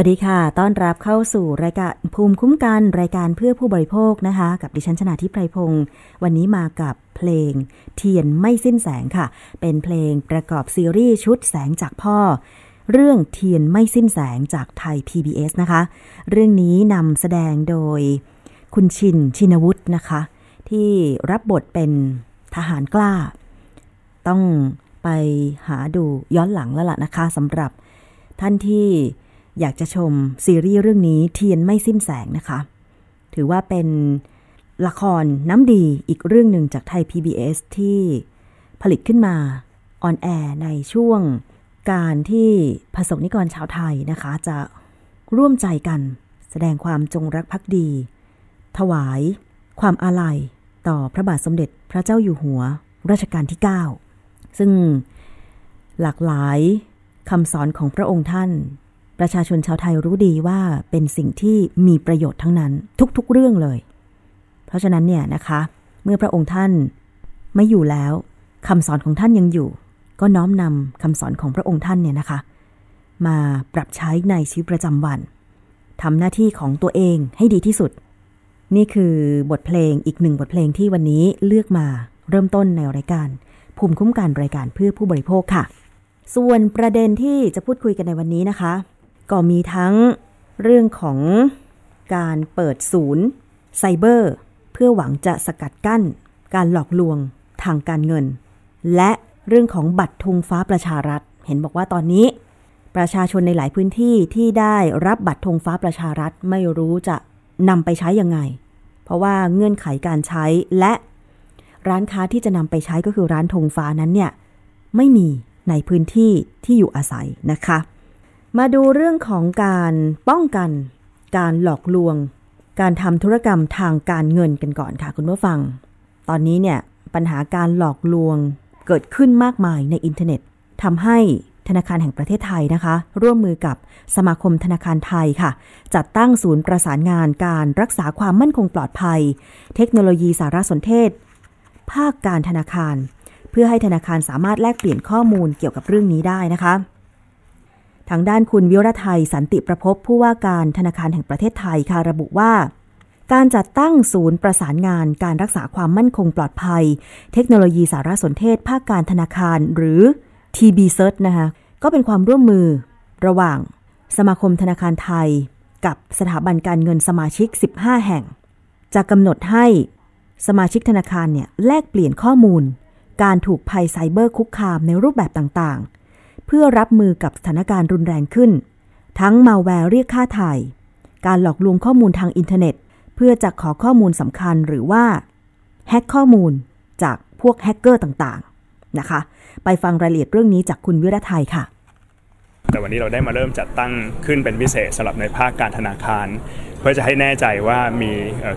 วัสดีค่ะ ต้อนรับเข้าสู่รายการภูมิคุ้มกันรายการเพื่อผู้บริโภคนะคะ กับดิฉันชนาทิพไพรพงศ์วันนี้มากับเพลงเทียนไม่สิ้นแสงค่ะ เป็นเพลงประกอบซีรีส์ชุดแสงจากพ่อ เรื่องเทียนไม่สิ้นแสงจากไทย PBS นะคะ เรื่องนี้นำแสดงโดยคุณชินชินวุฒินะคะ ที่รับบทเป็นทหารกล้า ต้องไปหาดูย้อนหลังแล้วล่ะนะคะสำหรับท่านที่ อยากจะชมซีรีส์เรื่องนี้เทียนไม่สิ้นแสงนะคะ ถือว่าเป็นละครน้ำดีอีกเรื่องหนึ่งจากไทย PBS ที่ผลิตขึ้นมา on air ในช่วงการที่ประสบนิกรชาวไทยนะคะ จะร่วมใจกันแสดงความจงรักภักดี ถวายความอาลัยต่อพระบาทสมเด็จพระเจ้าอยู่หัวรัชกาลที่ 9 ซึ่งหลากหลายคำสอนของพระองค์ท่าน ประชาชนชาวไทยรู้ดีว่าเป็นสิ่งที่มีประโยชน์ทั้งนั้นทุกๆเรื่องเลย เพราะฉะนั้นเนี่ยนะคะ เมื่อพระองค์ท่านไม่อยู่แล้วคำสอนของท่านยังอยู่ ก็น้อมนำคำสอนของพระองค์ท่านเนี่ยนะคะ มาปรับใช้ในชีวิตประจำวันทำหน้าที่ของตัวเองให้ดีที่สุด นี่คือบทเพลงอีกหนึ่งบทเพลงที่วันนี้เลือกมาเริ่มต้นในรายการ ภูมิคุ้มกันรายการเพื่อผู้บริโภคค่ะ ส่วนประเด็นที่จะพูดคุยกันในวันนี้นะคะ ก็มีทั้งเรื่องของการเปิดศูนย์ไซเบอร์ เพื่อหวังจะสกัดกั้น การหลอกลวงทางการเงิน และเรื่องของบัตรธงฟ้าประชารัฐ เห็นบอกว่าตอนนี้ ประชาชนในหลายพื้นที่ที่ได้รับบัตรธงฟ้าประชารัฐไม่รู้จะนำไปใช้ยังไง เพราะว่าเงื่อนไขการใช้และร้านค้าที่จะนำไปใช้ก็คือร้านธงฟ้านั้นเนี่ยไม่มีในพื้นที่ที่อยู่อาศัยนะคะ มาดูเรื่องของการป้องกัน การหลอกลวง การทำธุรกรรมทางการเงินกันก่อนค่ะคุณผู้ฟัง ตอนนี้เนี่ยปัญหาการหลอกลวงเกิดขึ้นมากมายในอินเทอร์เน็ตทำให้ธนาคารแห่งประเทศไทยนะคะ ร่วมมือกับสมาคมธนาคารไทยค่ะ จัดตั้งศูนย์ประสานงานการรักษาความมั่นคงปลอดภัย เทคโนโลยีสารสนเทศ ภาคการธนาคาร เพื่อให้ธนาคารสามารถแลกเปลี่ยนข้อมูลเกี่ยวกับเรื่องนี้ได้นะคะ ทางด้านคุณวิรไทยสันติประพบผู้ว่าการธนาคารแห่งประเทศไทยค่ะระบุว่า การจัดตั้งศูนย์ประสานงานการรักษาความมั่นคงปลอดภัย เทคโนโลยีสารสนเทศ ภาคการธนาคารหรือ TB Cert นะคะก็เป็นความร่วมมือ ระหว่างสมาคมธนาคารไทย กับสถาบันการเงินสมาชิก 15 แห่ง จะกำหนดให้สมาชิกธนาคารเนี่ยแลกเปลี่ยนข้อมูล การถูกภัยไซเบอร์คุกคามในรูปแบบต่างๆ เพื่อรับมือกับสถานการณ์รุนแรงขึ้น ทั้งมาแวร์เรียกค่าไถ่การหลอกลวงข้อมูลทางอินเทอร์เน็ต เพื่อจะขอข้อมูลสำคัญหรือว่า hack ข้อมูลจากพวกแฮกเกอร์ต่างๆนะคะ ไปฟังรายละเอียดเรื่องนี้จากคุณวิรไทยค่ะ แต่วันนี้เราได้มาเริ่มจัดตั้งขึ้นเป็นพิเศษสำหรับในภาคการธนาคาร เพื่อจะให้แน่ใจว่ามี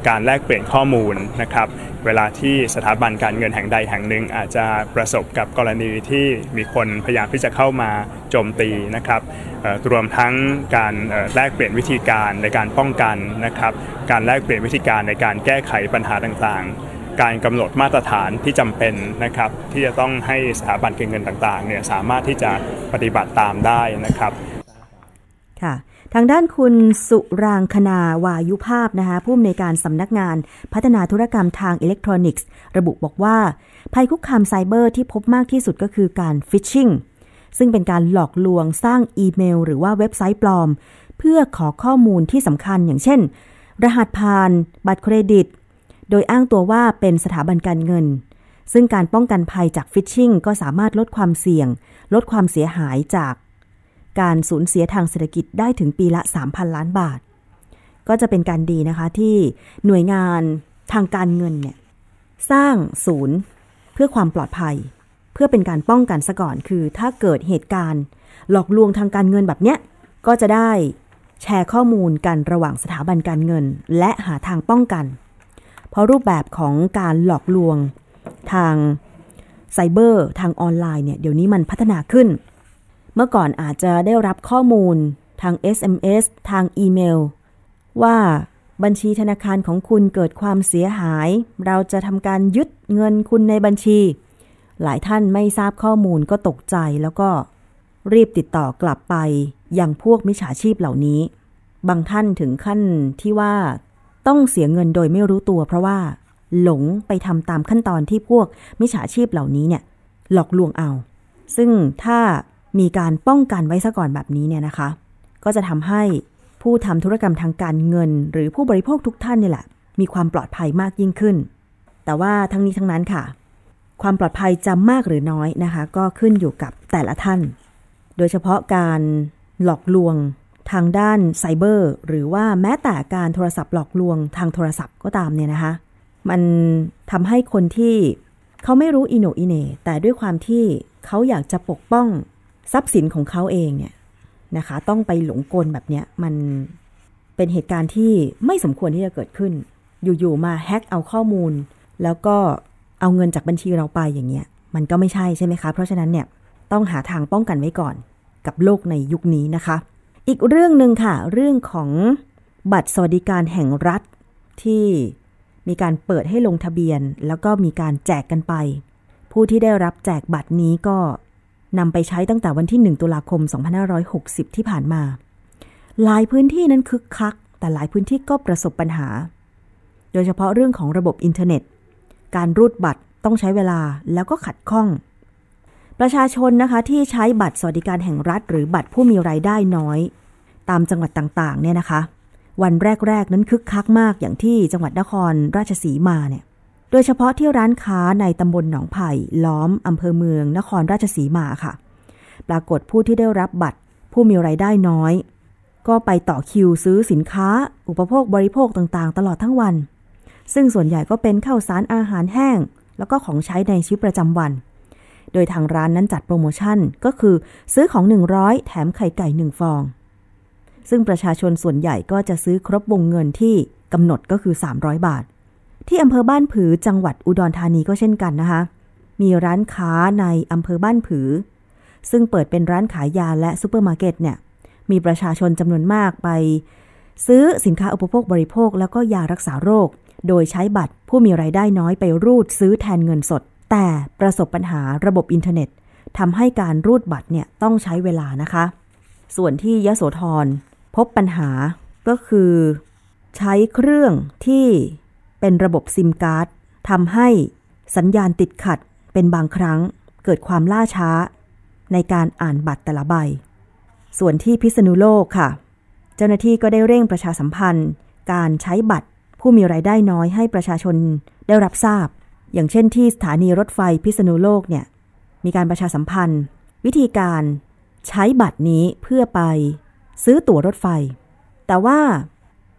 การแลกเปลี่ยนข้อมูลนะครับเวลาที่สถาบันการเงินแห่งใดแห่งหนึ่ง อาจจะประสบกับกรณีที่มีคนพยายามที่จะเข้ามาโจมตีนะครับรวมทั้งการแลกเปลี่ยนวิธีการในการป้องกันนะครับการแลกเปลี่ยนวิธีการในการแก้ไขปัญหาต่างๆ การกำหนดมาตรฐานที่จำเป็นนะครับ ที่จะต้องให้สถาบันการเงินต่างๆเนี่ยสามารถที่จะปฏิบัติตามได้นะครับค่ะทางด้านคุณสุรางคนาวายุภาพนะคะผู้อำนวยการสำนักงานพัฒนาธุรกรรมทางอิเล็กทรอนิกส์ ระบุบอกว่า ภัยคุกคามไซเบอร์ที่พบมากที่สุดก็คือการฟิชชิงซึ่งเป็นการหลอกลวงสร้างอีเมล หรือว่าเว็บไซต์ปลอม เพื่อขอข้อมูลที่สำคัญอย่างเช่น รหัสผ่าน บัตรเครดิต โดยอ้างตัวว่าเป็นสถาบันการเงิน ซึ่งการป้องกันภัยจากฟิชชิงก็สามารถลดความเสี่ยง ลดความเสียหายจาก การสูญเสียทางเศรษฐกิจได้ถึงปีละ 3,000 ล้านบาท ก็จะเป็นการดีนะคะที่หน่วยงานทางการเงินเนี่ยสร้างศูนย์เพื่อความปลอดภัย เพื่อเป็นการป้องกันซะก่อนคือถ้าเกิดเหตุการณ์ หลอกลวงทางการเงินแบบเนี้ยก็จะได้แชร์ข้อมูลกันระหว่างสถาบันการเงิน และหาทางป้องกัน เพราะรูปแบบของการหลอกลวงทางไซเบอร์ทางออนไลน์เนี่ยเดี๋ยวนี้มันพัฒนาขึ้น เมื่อก่อนอาจจะได้รับข้อมูลทาง SMS ทางอีเมล ว่าบัญชีธนาคารของคุณเกิดความเสียหาย เราจะทำการยึดเงินคุณในบัญชี หลายท่านไม่ทราบข้อมูลก็ตกใจแล้วก็รีบติดต่อกลับไปยังพวกมิจฉาชีพเหล่านี้ บางท่านถึงขั้นที่ว่า ต้องเสียเงินโดยไม่รู้ตัว เพราะว่าหลงไปทำตามขั้นตอนที่พวกมิจฉาชีพเหล่านี้เนี่ย หลอกลวงเอา ซึ่งถ้ามีการป้องกันไว้ซะก่อนแบบนี้เนี่ยนะคะ ก็จะทำให้ผู้ทำธุรกรรมทางการเงิน หรือผู้บริโภคทุกท่านนี่แหละ มีความปลอดภัยมากยิ่งขึ้น แต่ว่าทั้งนี้ทั้งนั้นค่ะ ความปลอดภัยจะมากหรือน้อยนะคะ ก็ขึ้นอยู่กับแต่ละท่าน โดยเฉพาะการหลอกลวง ทางด้านไซเบอร์ หรือว่าแม้แต่การโทรศัพท์หลอกลวงทางโทรศัพท์ก็ตามเนี่ยนะคะ มันทำให้คนที่เขาไม่รู้อิโนอิเนแต่ด้วยความที่เขาอยากจะปกป้องทรัพย์สินของเขาเองเนี่ยนะคะ ต้องไปหลงกลแบบเนี้ยมันเป็นเหตุการณ์ที่ไม่สมควรที่จะเกิดขึ้น อยู่ๆมาแฮ็กเอาข้อมูล แล้วก็เอาเงินจากบัญชีเราไปอย่างเงี้ย มันก็ไม่ใช่ใช่ไหมคะ เพราะฉะนั้นเนี่ยต้องหาทางป้องกันไว้ก่อนกับโลกในยุคนี้นะคะ อีกเรื่องหนึ่งค่ะ เรื่องของบัตรสวัสดิการแห่งรัฐที่มีการเปิดให้ลงทะเบียน แล้วก็มีการแจกกันไป ผู้ที่ได้รับแจกบัตรนี้ก็นำไปใช้ตั้งแต่วันที่ 1 ตุลาคม 2560 ที่ผ่านมา หลายพื้นที่นั้นคึกคัก แต่หลายพื้นที่ก็ประสบปัญหา โดยเฉพาะเรื่องของระบบอินเทอร์เน็ต การรูดบัตรต้องใช้เวลาแล้วก็ขัดข้อง ประชาชนนะคะที่ใช้บัตรสวัสดิการแห่งรัฐ หรือบัตรผู้มีรายได้น้อย ตามจังหวัดต่างๆเนี่ยนะคะ วันแรก ๆ นั้นคึกคักมากอย่างที่จังหวัดนครราชสีมาเนี่ยโดยเฉพาะที่ร้านค้าในตำบลหนองไผ่ล้อมอำเภอเมืองนครราชสีมาค่ะ ปรากฏผู้ที่ได้รับบัตรผู้มีรายได้น้อย ก็ไปต่อคิวซื้อสินค้า อุปโภคบริโภคต่างๆ ตลอดทั้งวัน ซึ่งส่วนใหญ่ก็เป็นข้าวสารอาหารแห้ง แล้วก็ของใช้ในชีวิตประจำวัน โดยทางร้านนั้นจัดโปรโมชั่นก็คือซื้อของ 100 แถมไข่ไก่ 1 ฟอง ซึ่งประชาชนส่วนใหญ่ก็จะซื้อครบวงเงินที่กำหนดก็คือ 300 บาท ที่อำเภอบ้านผือจังหวัดอุดรธานีก็เช่นกันนะคะ มีร้านค้าในอำเภอบ้านผือ ซึ่งเปิดเป็นร้านขายยาและซูเปอร์มาร์เก็ตเนี่ยมีประชาชนจำนวนมากไป ซื้อสินค้าอุปโภคบริโภค แล้วก็ยารักษาโรค โดยใช้บัตรผู้มีรายได้น้อยไปรูดซื้อแทนเงินสด แต่ประสบปัญหาระบบอินเทอร์เน็ตทำให้การรูดบัตรเนี่ยต้องใช้เวลานะคะ ส่วนที่ยะโสธรพบปัญหาก็คือ ใช้เครื่องที่เป็นระบบซิมการ์ดทำให้สัญญาณติดขัดเป็นบางครั้งเกิดความล่าช้า ในการอ่านบัตรแต่ละใบ ส่วนที่พิษณุโลกค่ะ เจ้าหน้าที่ก็ได้เร่งประชาสัมพันธ์ การใช้บัตรผู้มีไรายได้น้อยให้ประชาชนได้รับทราบ อย่างเช่นที่สถานีรถไฟพิษณุโลกเนี่ย มีการประชาสัมพันธ์ วิธีการใช้บัตรนี้เพื่อไปซื้อตั๋วรถไฟ แต่ว่า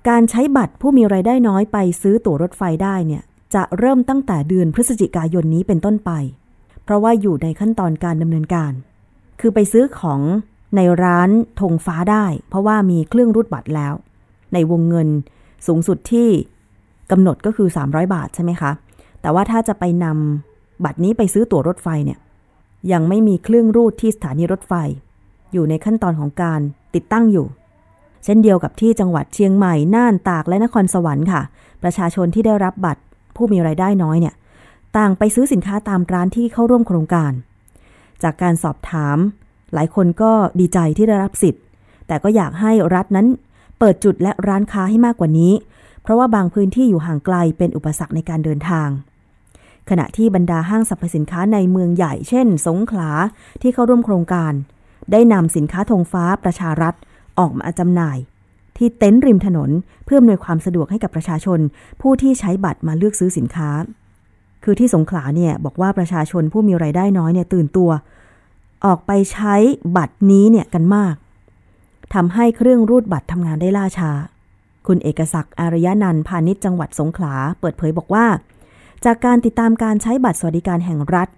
การใช้บัตรผู้มีไรายได้น้อยไปซื้อตั๋วรถไฟได้เนี่ย จะเริ่มตั้งแต่เดือนพฤศจิกายนนี้เป็นต้นไป เพราะว่าอยู่ในขั้นตอนการดำเนินการ คือไปซื้อของในร้านธงฟ้าได้ เพราะว่ามีเครื่องรูดบัตรแล้ว ในวงเงินสูงสุดที่กำหนดก็คือ 300 บาทใช่ไหมคะ แต่ว่าถ้าจะไปนำบัตรนี้ไปซื้อตั๋วรถไฟเนี่ย ยังไม่มีเครื่องรูดที่สถานีรถไฟ อยู่ในขั้นตอนของการติดตั้งอยู่ เช่นเดียวกับที่จังหวัดเชียงใหม่ น่านตากและนครสวรรค์ค่ะ ประชาชนที่ได้รับบัตรผู้มีไรายได้น้อยเนี่ย ต่างไปซื้อสินค้าตามร้านที่เข้าร่วมโครงการ จากการสอบถาม หลายคนก็ดีใจที่ได้รับสิทธิ์ แต่ก็อยากให้รัฐนั้นเปิดจุดและร้านค้าให้มากกว่านี้ เพราะว่าบางพื้นที่อยู่ห่างไกลเป็นอุปสรรคในการเดินทาง ขณะที่บรรดาห้างสรรพสินค้าในเมืองใหญ่ เช่น สงขลาที่เข้าร่วมโครงการ ได้นำสินค้าธงฟ้าประชารัฐออกมาจำหน่าย ที่เต็นท์ริมถนนเพื่ออำนวยความสะดวกให้กับประชาชน ผู้ที่ใช้บัตรมาเลือกซื้อสินค้า คือที่สงขลาเนี่ยบอกว่าประชาชนผู้มีไรายได้น้อยเนี่ยตื่นตัว ออกไปใช้บัตรนี้เนี่ยกันมากทำให้เครื่องรูดบัตรทำงานได้ล่าช้า คุณเอกศักดิ์อารยนันพาณิชย์จังหวัดสงขลาเปิดเผยบอกว่า จากการติดตามการใช้บัตรสวัสดิการแห่งรัฐ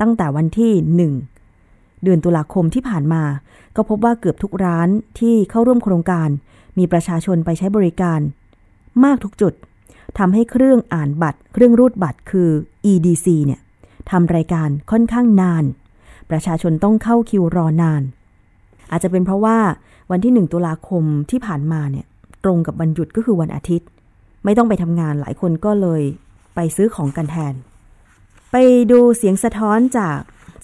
ตั้งแต่วันที่ 1 เดือนตุลาคมที่ผ่านมา ก็พบว่าเกือบทุกร้านที่เข้าร่วมโครงการ มีประชาชนไปใช้บริการ มากทุกจุดทำให้เครื่องอ่านบัตร เครื่องรูดบัตรคือ EDC เนี่ยทำรายการค่อนข้างนาน ประชาชนต้องเข้าคิวรอนาน อาจจะเป็นเพราะว่าวันที่ 1 ตุลาคมที่ผ่านมาเนี่ยตรงกับวันหยุดก็คือวันอาทิตย์ ไม่ต้องไปทำงานหลายคนก็เลย ไปซื้อของกันแทน ไปดูเสียงสะท้อนจาก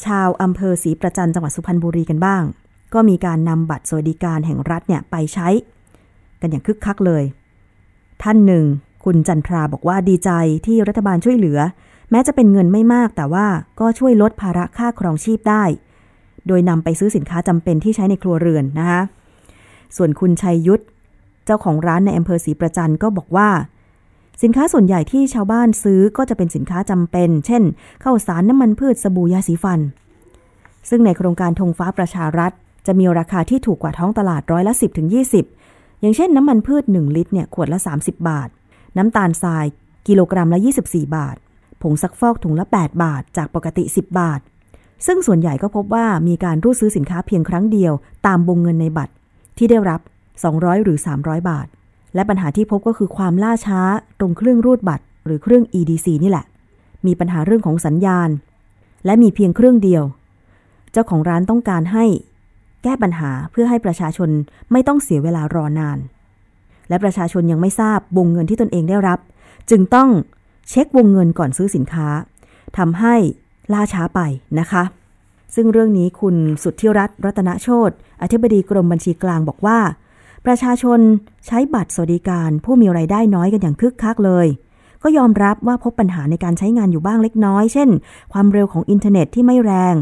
ชาวอำเภอศรีประจันจังหวัดสุพรรณบุรีกันบ้าง ก็มีการนำบัตรสวัสดิการแห่งรัฐเนี่ยไปใช้ กันอย่างคึกคักเลย ท่านหนึ่ง คุณจันทราบอกว่าดีใจที่รัฐบาลช่วยเหลือ แม้จะเป็นเงินไม่มากแต่ว่าก็ช่วยลดภาระค่าครองชีพได้ โดยนำไปซื้อสินค้าจำเป็นที่ใช้ในครัวเรือนนะคะส่วนคุณชัยยุทธเจ้าของร้านในอำเภอศรีประจันก็บอกว่า สินค้าส่วนใหญ่ที่ชาวบ้านซื้อก็จะเป็นสินค้าจำเป็น เช่นข้าวสารน้ำมันพืชสบู่ยาสีฟัน ซึ่งในโครงการธงฟ้าประชารัฐ จะมีราคาที่ถูกกว่าท้องตลาดร้อยละ 10ถึง20อย่างเช่นน้ำมันพืช 1 ลิตรเนี่ยขวดละ 30 บาท น้ำตาลทรายกิโลกรัมละ 24 บาท ผงซักฟอกถุงละ 8 บาท จากปกติ 10 บาท ซึ่งส่วนใหญ่ก็พบว่ามีการรูดซื้อสินค้าเพียงครั้งเดียว ตามวงเงินในบัตรที่ได้รับ 200 หรือ 300 บาท และปัญหาที่พบก็คือความล่าช้าตรงเครื่องรูดบัตร หรือเครื่อง EDC นี่แหละ มีปัญหาเรื่องของสัญญาณ และมีเพียงเครื่องเดียว เจ้าของร้านต้องการให้แก้ปัญหาเพื่อให้ประชาชนไม่ต้องเสียเวลารอนาน และประชาชนยังไม่ทราบวงเงินที่ตนเองได้รับ จึงต้องเช็ควงเงินก่อนซื้อสินค้าทำให้ล่าช้าไปนะคะ ซึ่งเรื่องนี้คุณสุทธิรัตน์รัตนโชตอธิบดีกรมบัญชีกลางบอกว่า ประชาชนใช้บัตรสวัสดิการผู้มีไรายได้น้อยกันอย่างคึกคักเลย ก็ยอมรับว่าพบปัญหาในการใช้งานอยู่บ้างเล็กน้อย เช่น ความเร็วของอินเทอร์เน็ตที่ไม่แรง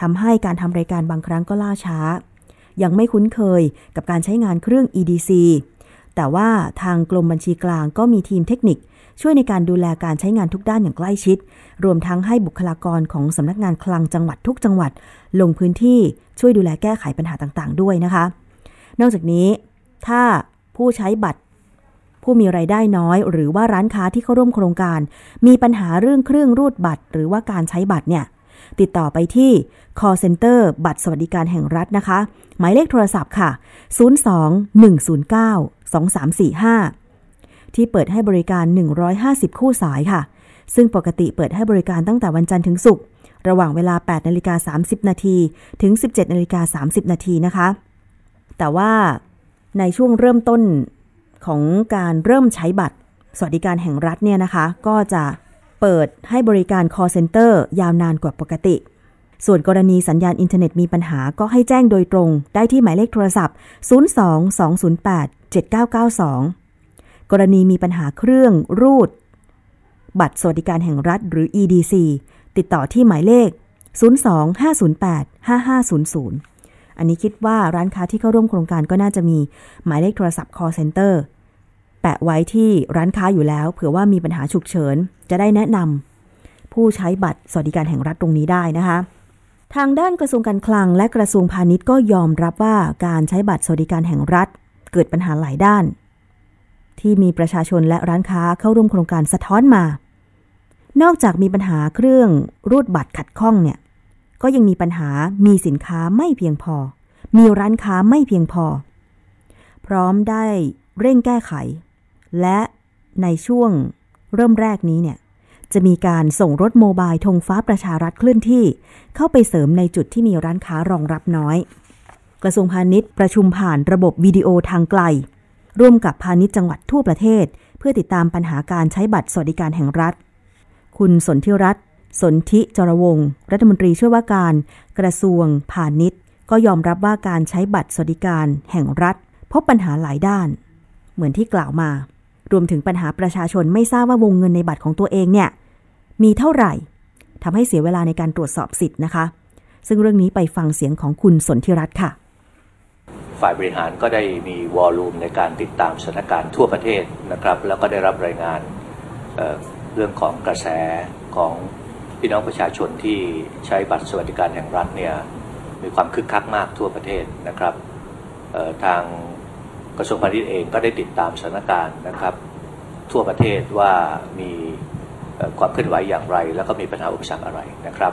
ทำให้การทำรายการบางครั้งก็ล่าช้า ยังไม่คุ้นเคยกับการใช้งานเครื่อง EDC แต่ว่าทางกรมบัญชีกลางก็มีทีมเทคนิค ช่วยในการดูแลการใช้งานทุกด้านอย่างใกล้ชิด รวมทั้งให้บุคลากรของสำนักงานคลังจังหวัดทุกจังหวัด ลงพื้นที่ช่วยดูแลแก้ไขปัญหาต่างๆ ด้วยนะคะ นอกจากนี้ ถ้าผู้ใช้บัตร ผู้มีไรายได้น้อย หรือว่าร้านค้าที่เข้าร่วมโครงการ มีปัญหาเรื่องเครื่องรูดบัตร หรือว่าการใช้บัตรเนี่ยติดต่อไปที่ call center บัตรสวัสดิการแห่งรัฐนะคะ หมายเลขโทรศัพท์ค่ะ 02-109-2345 ที่เปิดให้บริการ 150 คู่สายค่ะ ซึ่งปกติเปิดให้บริการตั้งแต่วันจันทร์ถึงศุกร์ ระหว่างเวลา 8 นาฬิกา 30 นาที ถึง 17 นาฬิกา 30 นาทีนะคะ แต่ว่า ในช่วงเริ่มต้นของการเริ่มใช้บัตร สวัสดิการแห่งรัฐเนี่ยนะคะ ก็จะเปิดให้บริการ call center ยาวนานกว่าปกติ ส่วนกรณีสัญญาณอินเทอร์เน็ตมีปัญหาก็ให้แจ้งโดยตรงได้ที่หมายเลขโทรศัพท์ 02-208-7992 กรณีมีปัญหาเครื่องรูด บัตรสวัสดิการแห่งรัฐหรือ EDC ติดต่อที่หมายเลข 02-508-5500 อันนี้คิดว่าร้านค้าที่เข้าร่วมโครงการก็น่าจะมีหมายเลขโทรศัพท์ call center แปะไว้ที่ร้านค้าอยู่แล้ว เผื่อว่ามีปัญหาฉุกเฉิน จะได้แนะนำผู้ใช้บัตรสวัสดิการแห่งรัฐตรงนี้ได้นะคะ ทางด้านกระทรวงการคลังและกระทรวงพาณิชย์ก็ยอมรับว่าการใช้บัตรสวัสดิการแห่งรัฐ เกิดปัญหาหลายด้าน ที่มีประชาชนและร้านค้าเข้าร่วมโครงการสะท้อนมา นอกจากมีปัญหาเครื่องรูดบัตรขัดข้องเนี่ย ก็ยังมีปัญหามีสินค้าไม่เพียงพอ มีร้านค้าไม่เพียงพอ พร้อมได้เร่งแก้ไข และในช่วงเริ่มแรกนี้เนี่ย จะมีการส่งรถโมบายธงฟ้าประชารัฐเคลื่อนที่ เข้าไปเสริมในจุดที่มีร้านค้ารองรับน้อย กระทรวงพาณิชย์ประชุมผ่านระบบวิดีโอทางไกล ร่วมกับพาณิชย์จังหวัดทั่วประเทศ เพื่อติดตามปัญหาการใช้บัตรสวัสดิการแห่งรัฐ คุณสนธิรัตน์ สนธิจรวงรัฐมนตรีช่วยว่าการกระทรวงพาณิชย์ ก็ยอมรับว่าการใช้บัตรสวัสดิการแห่งรัฐ พบปัญหาหลายด้าน เหมือนที่กล่าวมา รวมถึงปัญหาประชาชนไม่ทราบว่าวงเงินในบัตรของตัวเองเนี่ย มีเท่าไหร่ทำให้เสียเวลาในการตรวจสอบสิทธิ์นะคะ ซึ่งเรื่องนี้ไปฟังเสียงของคุณสนธิรัตน์ค่ะ ฝ่ายบริหารก็ได้มีวอลลุ่มในการติดตามสถานการณ์ทั่วประเทศนะครับ แล้วก็ได้รับรายงานเเรื่องของกระแสของ พี่น้องประชาชนที่ใช้บัตรสวัสดิการแห่งรัฐเนี่ยมีความคึกคักมากทั่วประเทศนะครับทางกระทรวงพาณิชย์เองก็ได้ติดตามสถานการณ์นะครับ ทั่วประเทศว่ามีความเคลื่อนไหวอย่างไร แล้วก็มีปัญหาอุปสรรคอะไรนะครับ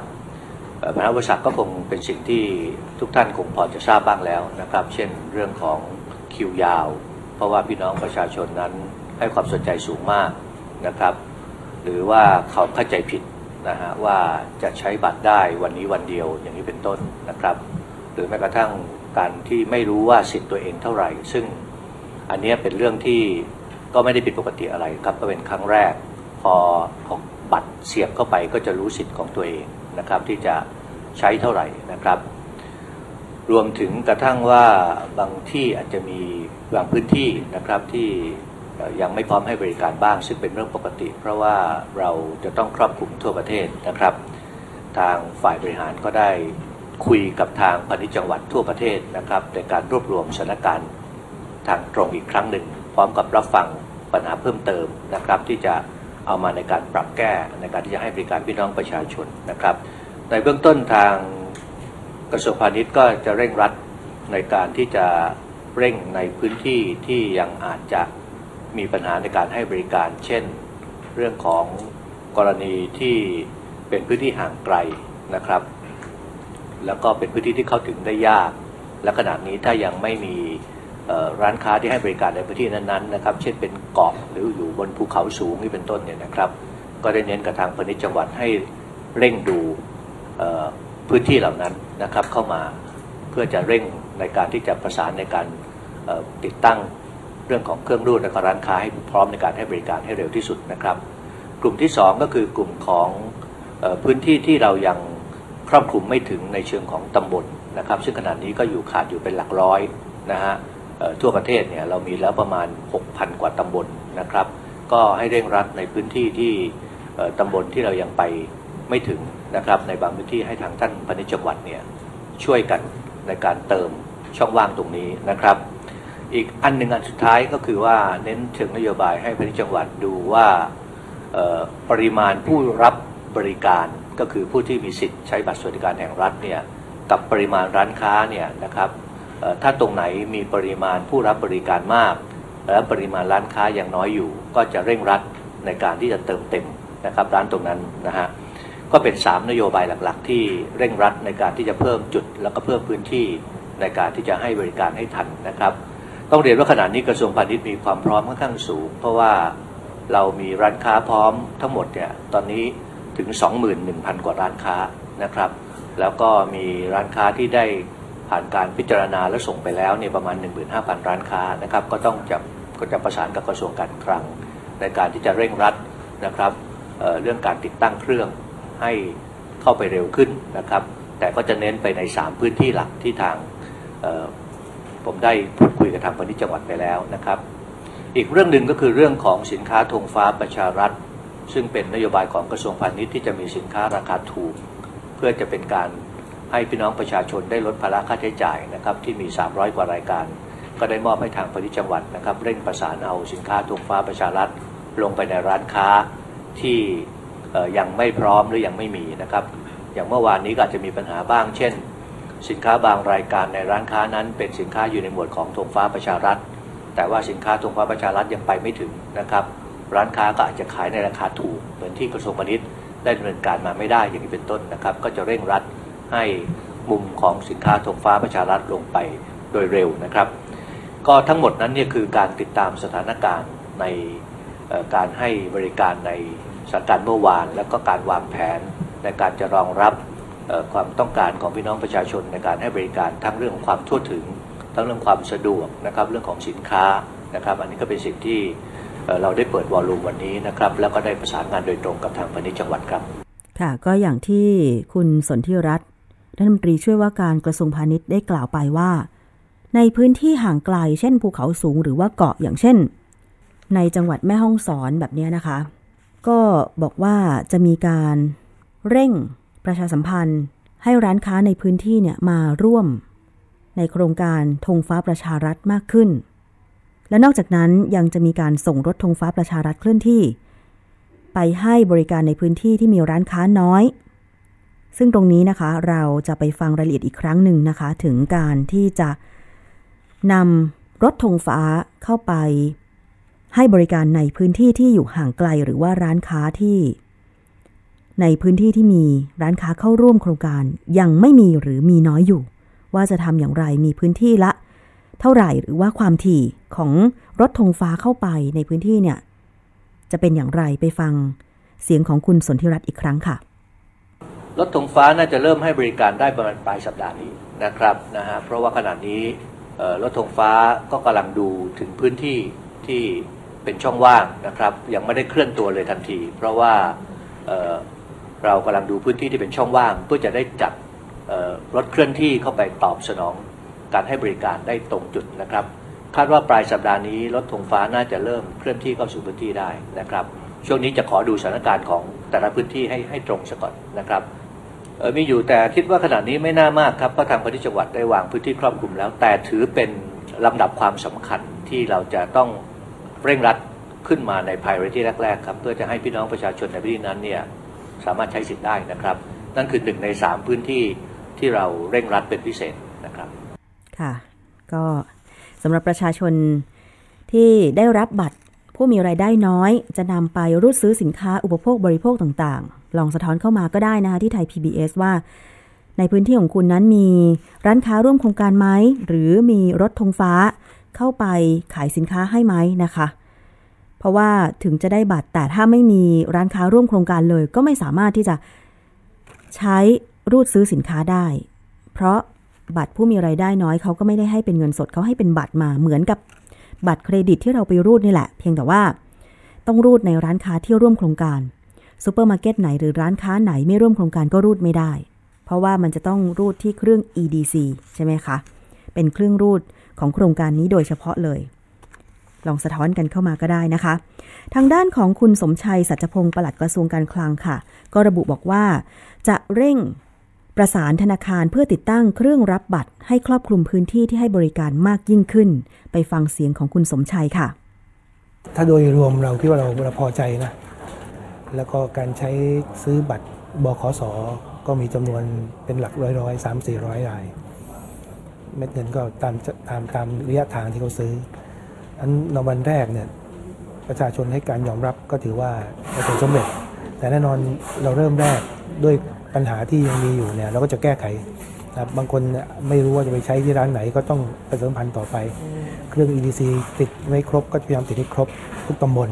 ปัญหาอุปสรรคก็คงเป็นสิ่งที่ทุกท่านคงพอจะทราบบ้างแล้วนะครับ เช่นเรื่องของคิวยาว เพราะว่าพี่น้องประชาชนนั้นให้ความสนใจสูงมากนะครับ หรือว่าเขาเข้าใจผิด นะฮะว่าจะใช้บัตรได้วันนี้วันเดียวอย่างนี้เป็นต้นนะครับ หรือแม้กระทั่งการที่ไม่รู้ว่าสิทธิ์ตัวเองเท่าไหร่ ซึ่งอันนี้เป็นเรื่องที่ก็ไม่ได้ผิดปกติอะไรครับก็เป็นครั้งแรก พอออกบัตรเสียบเข้าไปก็จะรู้สิทธิ์ของตัวเองนะครับ ที่จะใช้เท่าไหร่นะครับ รวมถึงกระทั่งว่าบางที่อาจจะมีบางพื้นที่นะครับที่ ยังไม่พร้อมให้บริการบ้าง ซึ่งเป็นเรื่องปกติ เพราะว่าเราจะต้องครอบคลุมทั่วประเทศนะครับ ทางฝ่ายบริหารก็ได้คุยกับทางพาณิชย์จังหวัดทั่วประเทศนะครับในการรวบรวมสถานการณ์ทางตรงอีกครั้งหนึ่ง พร้อมกับรับฟังปัญหาเพิ่มเติมนะครับ ที่จะเอามาในการปรับแก้ในการที่จะให้บริการพี่น้องประชาชนนะครับ ในเบื้องต้นทางกระทรวงพาณิชย์ก็จะเร่งรัดในการที่จะเร่งในพื้นที่ที่ยังอาจจะ มีปัญหาในการให้บริการ เช่น เรื่องของกรณีที่เป็นพื้นที่ห่างไกลนะครับ แล้วก็เป็นพื้นที่ที่เข้าถึงได้ยาก และขณะนี้ถ้ายังไม่มีร้านค้าที่ให้บริการในพื้นที่นั้นๆนะครับ เช่นเป็นเกาะหรืออยู่บนภูเขาสูงนี่เป็นต้นเนี่ยนะครับ ก็ได้เน้นกับทางพาณิชย์จังหวัดให้เร่งดูพื้นที่เหล่านั้นนะครับเข้ามาเพื่อจะเร่งในการที่จะประสานในการติดตั้ง เรื่องของเครื่องรูดและร้านค้าให้พร้อมในการให้บริการให้เร็วที่สุดนะครับ กลุ่มที่ 2 ก็คือกลุ่มของพื้นที่ที่เรายังครอบคลุมไม่ถึงในเชิงของตำบลนะครับ ซึ่งขณะนี้ก็อยู่ขาดอยู่เป็นหลักร้อยนะฮะทั่วประเทศเนี่ยเรามีแล้วประมาณ 6,000 กว่าตำบลนะครับ ก็ให้เร่งรัดในพื้นที่ที่ตำบลที่เรายังไปไม่ถึงนะครับ ในบางพื้นที่ให้ทางท่านพาณิชย์จังหวัดเนี่ยช่วยกันในการเติมช่องว่างตรงนี้นะครับ อีกอันหนึ่งอันสุดท้ายก็คือว่าเน้นเชิงนโยบายให้พาณิชย์จังหวัดดูว่าปริมาณผู้รับบริการก็คือผู้ที่มีสิทธิ์ใช้บัตรสวัสดิการแห่งรัฐเนี่ยกับปริมาณร้านค้าเนี่ยนะครับถ้าตรงไหนมีปริมาณผู้รับบริการมาก และปริมาณร้านค้ายังน้อยอยู่ ก็จะเร่งรัดในการที่จะเติมเต็มนะครับร้านตรงนั้นนะฮะก็เป็น 3 นโยบายหลักๆ ที่เร่งรัดในการที่จะเพิ่มจุด แล้วก็เพิ่มพื้นที่ในการที่จะให้บริการให้ทันนะครับ ต้องเรียนว่าขณะนี้กระทรวงพาณิชย์มีความพร้อมค่อนข้างสูง เพราะว่าเรามีร้านค้าพร้อมทั้งหมดเนี่ยตอนนี้ถึง 21,000 กว่าร้านค้านะครับ แล้วก็มีร้านค้าที่ได้ผ่านการพิจารณาและส่งไปแล้วเนี่ยประมาณ 15,000 ร้านค้านะครับ ก็ต้องจะก็จะประสานกับกระทรวงการคลัง ในการที่จะเร่งรัดนะครับเเรื่องการติดตั้งเครื่องให้เข้าไปเร็วขึ้นนะครับ แต่ก็จะเน้นไปใน 3 พื้นที่หลักที่ทางผมได้พู ยกับทางพาณิชย์จังหวัดไปแล้วนะครับ อีกเรื่องหนึ่งก็คือเรื่องของสินค้าธงฟ้าประชารัฐ ซึ่งเป็นนโยบายของกระทรวงพาณิชย์ที่จะมีสินค้าราคาถูก เพื่อจะเป็นการให้พี่น้องประชาชนได้ลดภาระค่าใช้จ่ายนะครับที่มี 300 กว่ารายการ ก็ได้มอบให้ทางพาณิชย์จังหวัดนะครับเร่งประสานเอาสินค้าธงฟ้าประชารัฐ ลงไปในร้านค้าที่ยังไม่พร้อมหรือยังไม่มีนะครับ อย่างเมื่อวานนี้ก็อาจจะมีปัญหาบ้าง เช่น สินค้าบางรายการในร้านค้านั้น เป็นสินค้าอยู่ในหมวดของธงฟ้าประชารัฐ แต่ว่าสินค้าธงฟ้าประชารัฐยังไปไม่ถึงนะครับ ร้านค้าก็อาจจะขายในราคาถูก เหมือนที่กระทรวงพาณิชย์ได้ดำเนินการมาไม่ได้อย่างนี้เป็นต้นนะครับ ก็จะเร่งรัดให้มุมของสินค้าธงฟ้าประชารัฐลงไปโดยเร็วนะครับ ก็ทั้งหมดนั้นเนี่ยคือการติดตามสถานการณ์ในการให้บริการในสถานการณ์เมื่อวาน แล้วก็การวางแผนในการจะรองรับ ความต้องการของพี่น้องประชาชนในการให้บริการทั้งเรื่องของความทั่วถึง ทั้งเรื่องความสะดวกนะครับเรื่องของสินค้านะครับ อันนี้ก็เป็นสิ่งที่เราได้เปิดวอลลุ่มวันนี้นะครับ แล้วก็ได้ประสานงานโดยตรงกับทางพาณิชย์จังหวัดครับ ค่ะก็อย่างที่คุณสนธิรัตน์รัฐมนตรีช่วยว่าการกระทรวงพาณิชย์ได้กล่าวไปว่า ในพื้นที่ห่างไกล เช่นภูเขาสูงหรือว่าเกาะอย่างเช่น ในจังหวัดแม่ฮ่องสอนแบบนี้นะคะ ก็บอกว่าจะมีการเร่ง ประชาสัมพันธ์ ให้ร้านค้าในพื้นที่เนี่ยมาร่วม ในโครงการธงฟ้าประชารัฐมากขึ้น และนอกจากนั้นยังจะมีการส่งรถธงฟ้าประชารัฐเคลื่อนที่ ไปให้บริการในพื้นที่ที่มีร้านค้าน้อย ซึ่งตรงนี้นะคะเราจะไปฟังรายละเอียดอีกครั้งหนึ่งนะคะ ถึงการที่จะนำรถธงฟ้าเข้าไป ให้บริการในพื้นที่ที่อยู่ห่างไกลหรือว่าร้านค้าที่ ในพื้นที่ที่มีร้านค้าเข้าร่วมโครงการยังไม่มีหรือมีน้อยอยู่ ว่าจะทำอย่างไรมีพื้นที่ละ เท่าไหร่หรือว่าความถี่ของรถธงฟ้าเข้าไปในพื้นที่เนี่ย จะเป็นอย่างไรไปฟังเสียงของคุณสนธิรัตน์อีกครั้งค่ะ รถธงฟ้าน่าจะเริ่มให้บริการได้ประมาณปลายสัปดาห์นี้นะครับนะฮะเพราะว่าขณะนี้รถธงฟ้าก็กำลังดูถึงพื้นที่ที่เป็นช่องว่างนะครับ ยังไม่ได้เคลื่อนตัวเลยทันที เพราะว่า เรากำลังดูพื้นที่ที่เป็นช่องว่าง เพื่อจะได้จัดรถเคลื่อนที่เข้าไปตอบสนองการให้บริการได้ตรงจุดนะครับ คาดว่าปลายสัปดาห์นี้รถธงฟ้าน่าจะเริ่มเคลื่อนที่เข้าสู่พื้นที่ได้นะครับ ช่วงนี้จะขอดูสถานการณ์ของแต่ละพื้นที่ให้ให้ตรงซะก่อนนะครับมีอยู่แต่คิดว่าขณะนี้ไม่น่ามากครับเพราะทางพื้นที่จังหวัดได้วางพื้นที่ครอบคลุมแล้ว แต่ถือเป็นลำดับความสำคัญที่เราจะต้องเร่งรัดขึ้นมาใน priority แรกๆครับเพื่อจะให้พี่น้องประชาชนในพื้นที่นั้นเนี่ย สามารถใช้สิทธิ์ได้นะครับ นั่นคือหนึ่งในสามพื้นที่ที่เราเร่งรัดเป็นพิเศษนะครับค่ะ ก็สำหรับประชาชนที่ได้รับบัตรผู้มีรายได้น้อย จะนำไปรูดซื้อสินค้าอุปโภคบริโภคต่างๆ ลองสะท้อนเข้ามาก็ได้นะคะที่ไทย PBS ว่า ในพื้นที่ของคุณนั้นมีร้านค้าร่วมโครงการไหม หรือมีรถธงฟ้าเข้าไปขายสินค้าให้ไหมนะคะ เพราะว่าถึงจะได้บัตรแต่ถ้าไม่มีร้านค้าร่วมโครงการเลย ก็ไม่สามารถที่จะใช้รูดซื้อสินค้าได้ เพราะบัตรผู้มีไรายได้น้อยเขาก็ไม่ได้ให้เป็นเงินสดเขาให้เป็นบัตรมาเหมือนกับบัตรเครดิตที่เราไปรูดนี่แหละ เพียงแต่ว่า ต้องรูดในร้านค้าที่ร่วมโครงการซูเปอร์มาร์เก็ตไหนหรือร้านค้าไหนไม่ร่วมโครงการก็รูดไม่ได้ เพราะว่ามันจะต้องรูดที่เครื่อง EDC ใช่ไหมคะ เป็นเครื่องรูดของโครงการนี้โดยเฉพาะเลย ลองสะท้อนกันเข้ามาก็ได้นะคะ ทางด้านของคุณสมชัยสัจพงศ์ปลัดกระทรวงการคลังค่ะ ก็ระบุบอกว่า จะเร่งประสานธนาคารเพื่อติดตั้งเครื่องรับบัตร ให้ครอบคลุมพื้นที่ที่ให้บริการมากยิ่งขึ้น ไปฟังเสียงของคุณสมชัยค่ะ ถ้าโดยรวมเราคิดว่าเราเราพอใจนะแล้วก็การใช้ซื้อบัตรบขสก็มีจำนวนเป็นหลักร้อยร้อยสามสี่ร้อยราย เม็ดเงินก็ตามตามตามระยะทางที่เขาซื้อ อันในวันแรกเนี่ยประชาชนให้การยอมรับก็ถือว่าประสบสำเร็จ แต่แน่นอนเราเริ่มแรกด้วยปัญหาที่ยังมีอยู่เนี่ยเราก็จะแก้ไขนะบางคนไม่รู้ว่าจะไปใช้ที่ร้านไหนก็ต้องประชาสัมพันธ์ต่อไป เครื่อง EDC ติดไม่ครบก็พยายามติดให้ครบทุกตำบล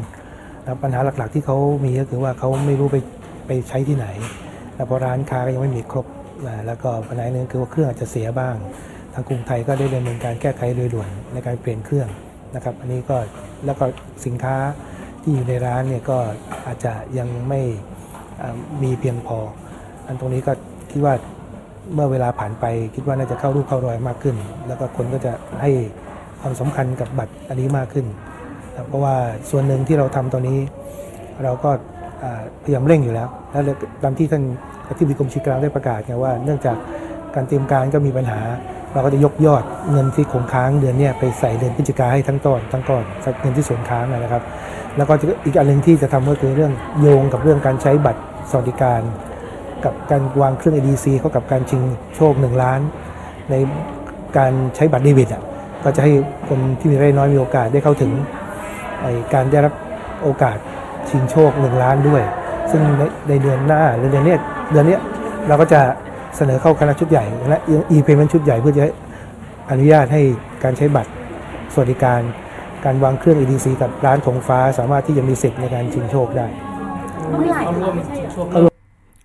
นะปัญหาหลักๆที่เขามีก็คือว่าเขาไม่รู้ไปไปใช้ที่ไหนแล้วพอร้านค้าก็ยังไม่มีครบนะแล้วก็ปัญหาหนึ่งคือว่าเครื่องอาจจะเสียบ้าง ทางกรุงไทยก็ได้ดำเนินการแก้ไขโดยด่วนในการเปลี่ยนเครื่อง นะครับ อันนี้ก็แล้วก็สินค้าที่อยู่ในร้านเนี่ยก็อาจจะยังไม่มีเพียงพอ อันตรงนี้ก็คิดว่าเมื่อเวลาผ่านไปคิดว่าน่าจะเข้ารูปเข้ารอยมากขึ้น แล้วก็คนก็จะให้ความสำคัญกับบัตรอันนี้มากขึ้น เพราะว่าส่วนหนึ่งที่เราทำตอนนี้ เราก็พยายามเร่งอยู่แล้ว แล้วตามที่ท่านอธิบดีกรมชีกลางได้ประกาศไงว่า เนื่องจากการเตรียมการก็มีปัญหาเราก็จะยกยอดเงินที่คงค้างเดือนเนี้ไปใส่เดือนพฤศจิกาให้ทั้งต้นทั้งก้อนเงินที่ส่วนค้างนะครับ แล้วก็อีกอันหนึ่งที่จะทำก็คือเรื่องโยงกับเรื่องการใช้บัตรสวัสดิการ กับการวางเครื่อง ADC เข้ากับการชิงโชค 1 ล้าน ในการใช้บัตรเดบิตอะก็จะให้คนที่มีรายน้อยมีโอกาสได้เข้าถึงการได้รับโอกาสชิงโชค 1 ล้านด้วย ซึ่งในในเดือนหน้าหรือเดือนเนี้ยเดือนเนี้ยเราก็จะ เสนอเข้าคณะชุดใหญ่และ e-payment ชุดใหญ่เพื่อจะให้อนุญาตให้การใช้บัตรสวัสดิการการวางเครื่อง EDC กับร้านธงฟ้าสามารถที่จะมีสิทธิ์ในการชิงโชคได้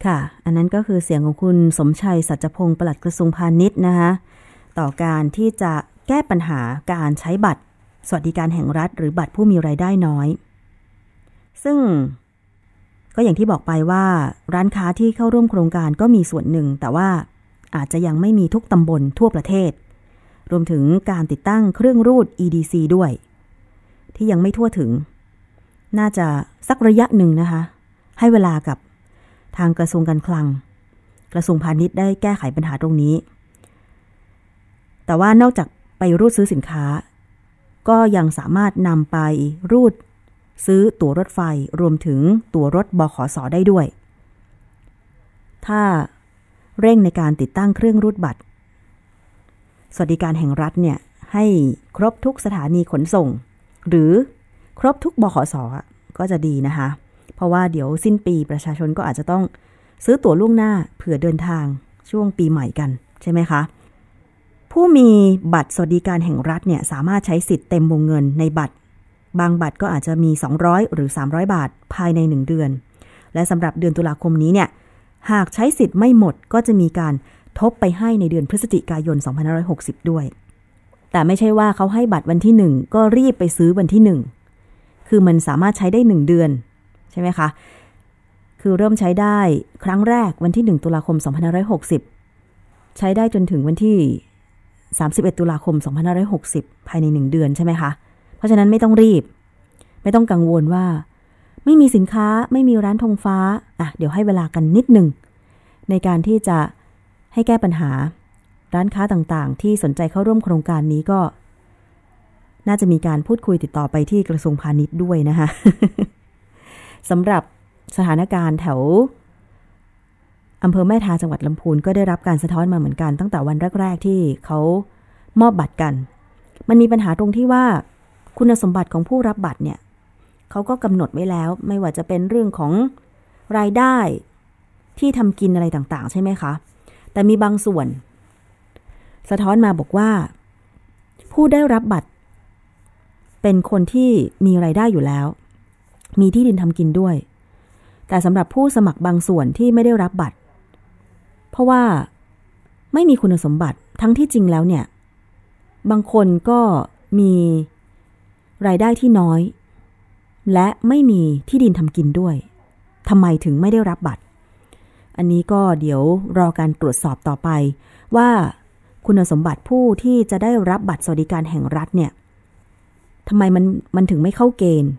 ค่ะ อันนั้นก็คือเสียงของคุณสมชัยสัจพงศ์ปลัดกระทรวงพาณิชย์นะคะต่อการที่จะแก้ปัญหาการใช้บัตร สวัสดิการแห่งรัฐ หรือบัตรผู้มีไรายได้น้อย ซึ่ง ก็อย่างที่บอกไปว่าร้านค้าที่เข้าร่วมโครงการก็มีส่วนหนึ่ง แต่ว่าอาจจะยังไม่มีทุกตำบลทั่วประเทศ รวมถึงการติดตั้งเครื่องรูด EDC ด้วย ที่ยังไม่ทั่วถึง น่าจะสักระยะหนึ่งนะคะ ให้เวลากับทางกระทรวงการคลัง กระทรวงพาณิชย์ได้แก้ไขปัญหาตรงนี้ แต่ว่านอกจากไปรูดซื้อสินค้า ก็ยังสามารถนำไปรูด ซื้อตั๋วรถไฟรวมถึงตั๋วรถบขสได้ด้วย ถ้าเร่งในการติดตั้งเครื่องรูดบัตร สวัสดิการแห่งรัฐเนี่ย ให้ครบทุกสถานีขนส่ง หรือครบทุกบขสก็จะดีนะคะ เพราะว่าเดี๋ยวสิ้นปีประชาชนก็อาจจะต้องซื้อตั๋วล่วงหน้าเผื่อเดินทางช่วงปีใหม่กันใช่ไหมคะ ผู้มีบัตรสวัสดิการแห่งรัฐเนี่ยสามารถใช้สิทธิ์เต็มวงเงินในบัตร บางบัตรก็อาจจะมี 200 หรือ 300 บาทภายใน 1 เดือน และสำหรับเดือนตุลาคมนี้เนี่ย หากใช้สิทธิ์ไม่หมดก็จะมีการทบไปให้ในเดือนพฤศจิกายน 2560 ด้วย แต่ไม่ใช่ว่าเขาให้บัตรวันที่หนึ่งก็รีบไปซื้อวันที่หนึ่งคือมันสามารถใช้ได้หนึ่งเดือน ใช่ไหมคะ คือเริ่มใช้ได้ครั้งแรกวันที่ 1 ตุลาคม 2560 ใช้ได้จนถึงวันที่ 31 ตุลาคม 2560 ภายใน 1 เดือนใช่ไหมคะ เพราะฉะนั้นไม่ต้องรีบ ไม่ต้องกังวลว่า ไม่มีสินค้าไม่มีร้านธงฟ้าอะเดี๋ยวให้เวลากันนิดหนึ่งในการที่จะให้แก้ปัญหา ร้านค้าต่างๆ ที่สนใจเข้าร่วมโครงการนี้ก็ น่าจะมีการพูดคุยติดต่อไปที่กระทรวงพาณิชย์ด้วยนะคะสำหรับสถานการณ์แถวอำเภอแม่ทาจังหวัดลำพูนก็ได้รับการสะท้อนมาเหมือนกันตั้งแต่วันแรก ๆ ที่เขามอบบัตรกัน มันมีปัญหาตรงที่ว่า คุณสมบัติของผู้รับบัตรเนี่ยเขาก็กำหนดไว้แล้ว ไม่ว่าจะเป็นเรื่องของรายได้ที่ทำกินอะไรต่างๆ ใช่ไหมคะ แต่มีบางส่วน สะท้อนมาบอกว่า ผู้ได้รับบัตร เป็นคนที่มีรายได้อยู่แล้ว มีที่ดินทำกินด้วย แต่สำหรับผู้สมัครบางส่วนที่ไม่ได้รับบัตร เพราะว่าไม่มีคุณสมบัติทั้งที่จริงแล้วเนี่ย บางคนก็มี รายได้ที่น้อย และไม่มีที่ดินทำกินด้วยทำไมถึงไม่ได้รับบัตร อันนี้ก็เดี๋ยวรอการตรวจสอบต่อไป ว่าคุณสมบัติผู้ที่จะได้รับบัตรสวัสดิการแห่งรัฐเนี่ยทำไมมันมันถึงไม่เข้าเกณฑ์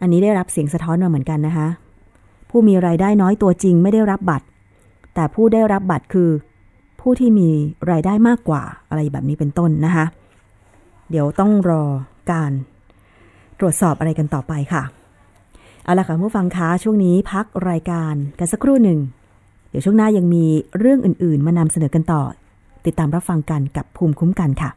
อันนี้ได้รับเสียงสะท้อนมาเหมือนกันนะคะ ผู้มีรายได้น้อยตัวจริงไม่ได้รับบัตร แต่ผู้ได้รับบัตรคือ ผู้ที่มีรายได้มากกว่าอะไรแบบนี้เป็นต้นนะคะ เดี๋ยวต้องรอ การตรวจสอบอะไรกันต่อไปค่ะเอาละค่ะผู้ฟังคะช่วงนี้พักรายการกันสักครู่หนึ่ง เดี๋ยวช่วงหน้ายังมีเรื่องอื่น ๆ มานำเสนอกันต่อ ติดตามรับฟังกันกับภูมิคุ้มกันค่ะ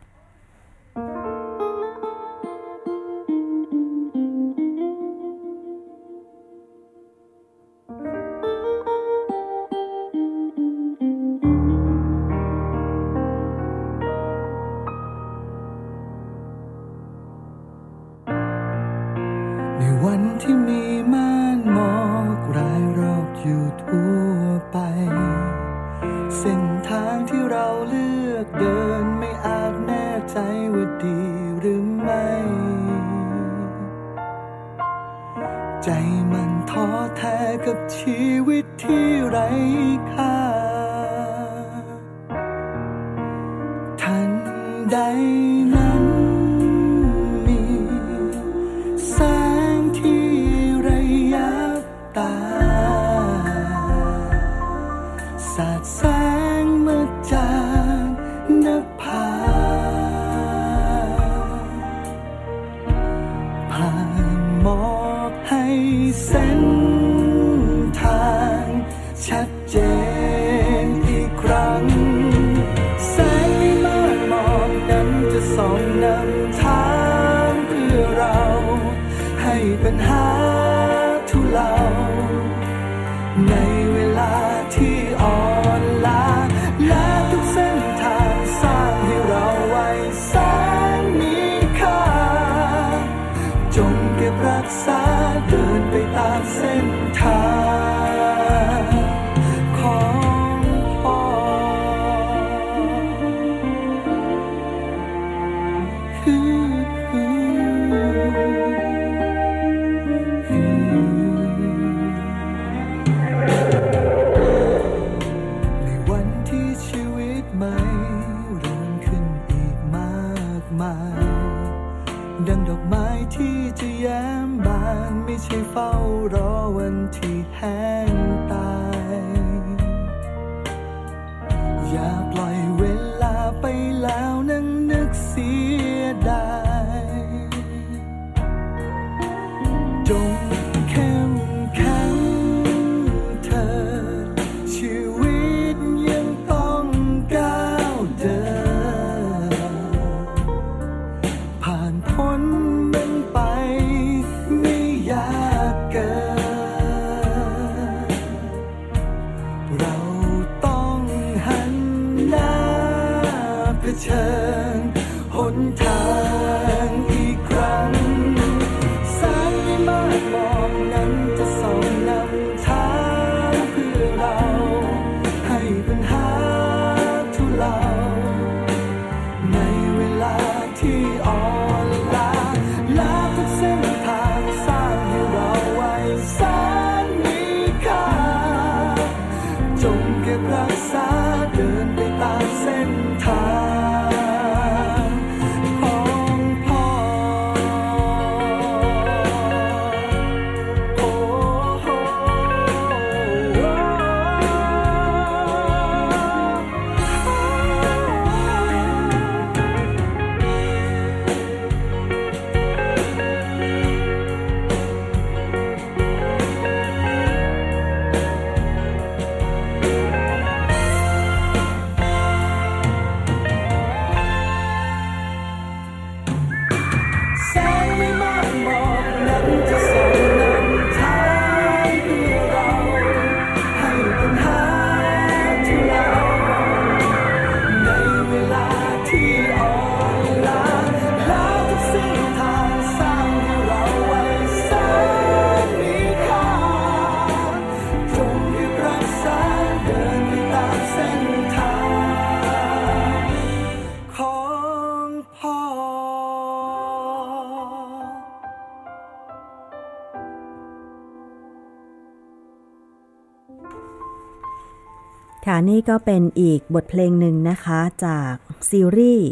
ก็เป็นอีกบทเพลงหนึ่งนะคะ จากซีรีส์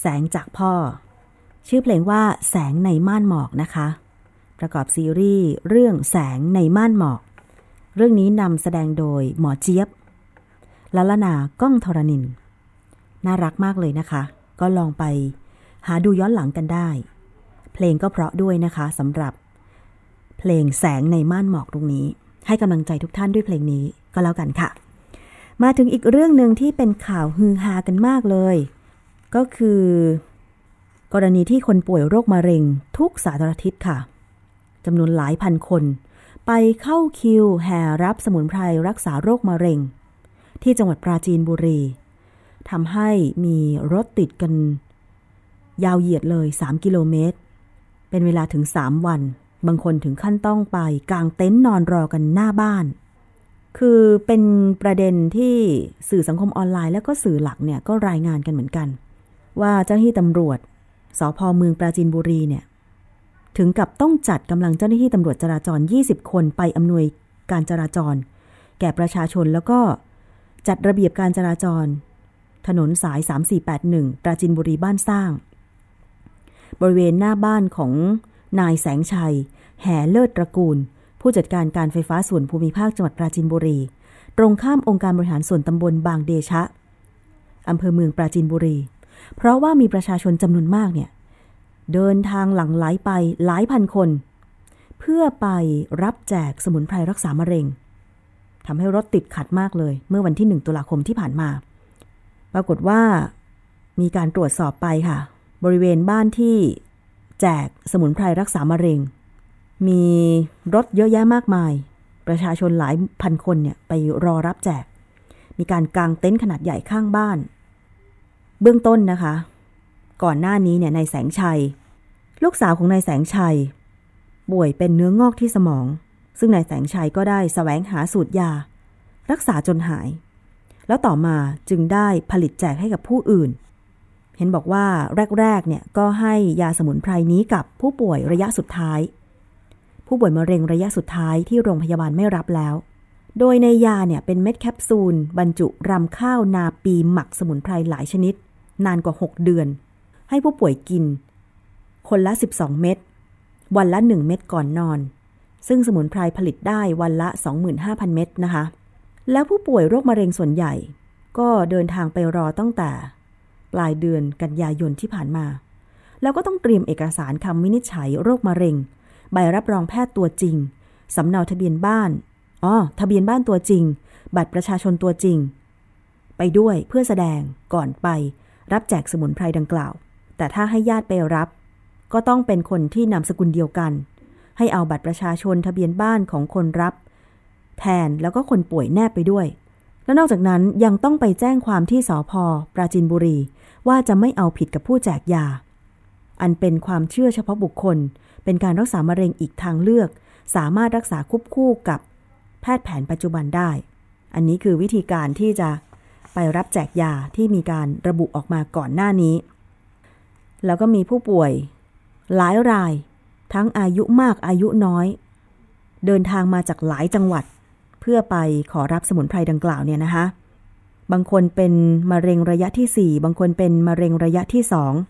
แสงจากพ่อ ชื่อเพลงว่าแสงในม่านหมอกนะคะ ประกอบซีรีส์เรื่องแสงในม่านหมอก เรื่องนี้นำแสดงโดยหมอเจี๊ยบละละนาก้องธรณิน น่ารักมากเลยนะคะ ก็ลองไปหาดูย้อนหลังกันได้ เพลงก็เพราะด้วยนะคะสำหรับ เพลงแสงในม่านหมอกตรงนี้ ให้กำลังใจทุกท่านด้วยเพลงนี้ก็แล้วกันค่ะ มาถึงอีกเรื่องหนึ่งที่เป็นข่าวฮือฮากันมากเลย ก็คือ กรณีที่คนป่วยโรคมะเร็งทุกสาธารณทิศค่ะจำนวนหลายพันคน ไปเข้าคิวแห่รับสมุนไพรรักษาโรคมะเร็ง ที่จังหวัดปราจีนบุรีทำให้มีรถติดกัน ยาวเหยียดเลย 3 กิโลเมตร เป็นเวลาถึง 3 วัน บางคนถึงขั้นต้องไปกางเต็นท์นอนรอกันหน้าบ้าน คือเป็นประเด็นที่สื่อสังคมออนไลน์ แล้วก็สื่อหลักเนี่ยก็รายงานกันเหมือนกัน ว่าเจ้าหน้าที่ตำรวจสพเมืองปราจีนบุรีเนี่ยถึงกับต้องจัดกำลังเจ้าหน้าที่ตำรวจจราจร 20 คนไปอำนวยการจราจร แก่ประชาชนแล้วก็จัดระเบียบการจราจร ถนนสาย 3481 ปราจินบุรีบ้านสร้าง บริเวณหน้าบ้านของนายแสงชัย แห่เลิศตระกูล ผู้จัดการการไฟฟ้าส่วนภูมิภาคจังหวัดปราจินบุรี ตรงข้ามองค์การบริหารส่วนตำบลบางเดชะอำเภอเมืองปราจินบุรี เพราะว่ามีประชาชนจำนวนมากเนี่ยเดินทางหลังไหลไปหลายพันคน เพื่อไปรับแจกสมุนไพรรักษามะเร็งทำให้รถติดขัดมากเลย เมื่อวันที่ 1 ตุลาคมที่ผ่านมา ปรากฏว่ามีการตรวจสอบไปค่ะ บริเวณบ้านที่แจกสมุนไพรรักษามะเร็ง มีรถเยอะแยะมากมาย ประชาชนหลายพันคนเนี่ยไปรอรับแจก มีการกางเต็นท์ขนาดใหญ่ข้างบ้าน เบื้องต้นนะคะ ก่อนหน้านี้เนี่ยนายแสงชัย ลูกสาวของนายแสงชัย ป่วยเป็นเนื้องอกที่สมอง ซึ่งนายแสงชัยก็ได้สแสวงหาสูตรยา รักษาจนหาย แล้วต่อมาจึงได้ผลิตแจกให้กับผู้อื่นเห็นบอกว่าแรก ๆ เนี่ยก็ให้ยาสมุนไพรนี้กับผู้ป่วยระยะสุดท้าย ผู้ป่วยมะเร็งระยะสุดท้ายที่โรงพยาบาลไม่รับแล้ว โดยในยาเนี่ยเป็นเม็ดแคปซูล บรรจุรำข้าวนาปีหมักสมุนไพรหลายชนิด นานกว่า 6 เดือน ให้ผู้ป่วยกิน คนละ 12 เม็ดวันละ 1 เม็ดก่อนนอน ซึ่งสมุนไพรผลิตได้วันละ 25,000 เม็ดนะคะ แล้วผู้ป่วยโรคมะเร็งส่วนใหญ่ ก็เดินทางไปรอตั้งแต่ ปลายเดือนกันยายนที่ผ่านมา แล้วก็ต้องเตรียมเอกสารคำวินิจฉัยโรคมะเร็ง ใบรับรองแพทย์ตัวจริง สำเนาทะเบียนบ้านอ๋อทะเบียนบ้านตัวจริง บัตรประชาชนตัวจริง ไปด้วยเพื่อแสดงก่อนไป รับแจกสมุนไพรดังกล่าว แต่ถ้าให้ญาติไปรับ ก็ต้องเป็นคนที่นามสกุลเดียวกัน ให้เอาบัตรประชาชนทะเบียนบ้านของคนรับ แทนแล้วก็คนป่วยแนบไปด้วย และนอกจากนั้นยังต้องไปแจ้งความที่สอพอปราจินบุรี ว่าจะไม่เอาผิดกับผู้แจกยา อันเป็นความเชื่อเฉพาะบุคคล เป็นการรักษามะเร็งอีกทางเลือก สามารถรักษาควบคู่กับแพทย์แผนปัจจุบันได้ อันนี้คือวิธีการที่จะไปรับแจกยาที่มีการระบุออกมาก่อนหน้านี้ แล้วก็มีผู้ป่วย หลายราย ทั้งอายุมากอายุน้อย เดินทางมาจากหลายจังหวัด เพื่อไปขอรับสมุนไพรดังกล่าวเนี่ยนะคะ บางคนเป็นมะเร็งระยะที่ 4 บางคนเป็นมะเร็งระยะที่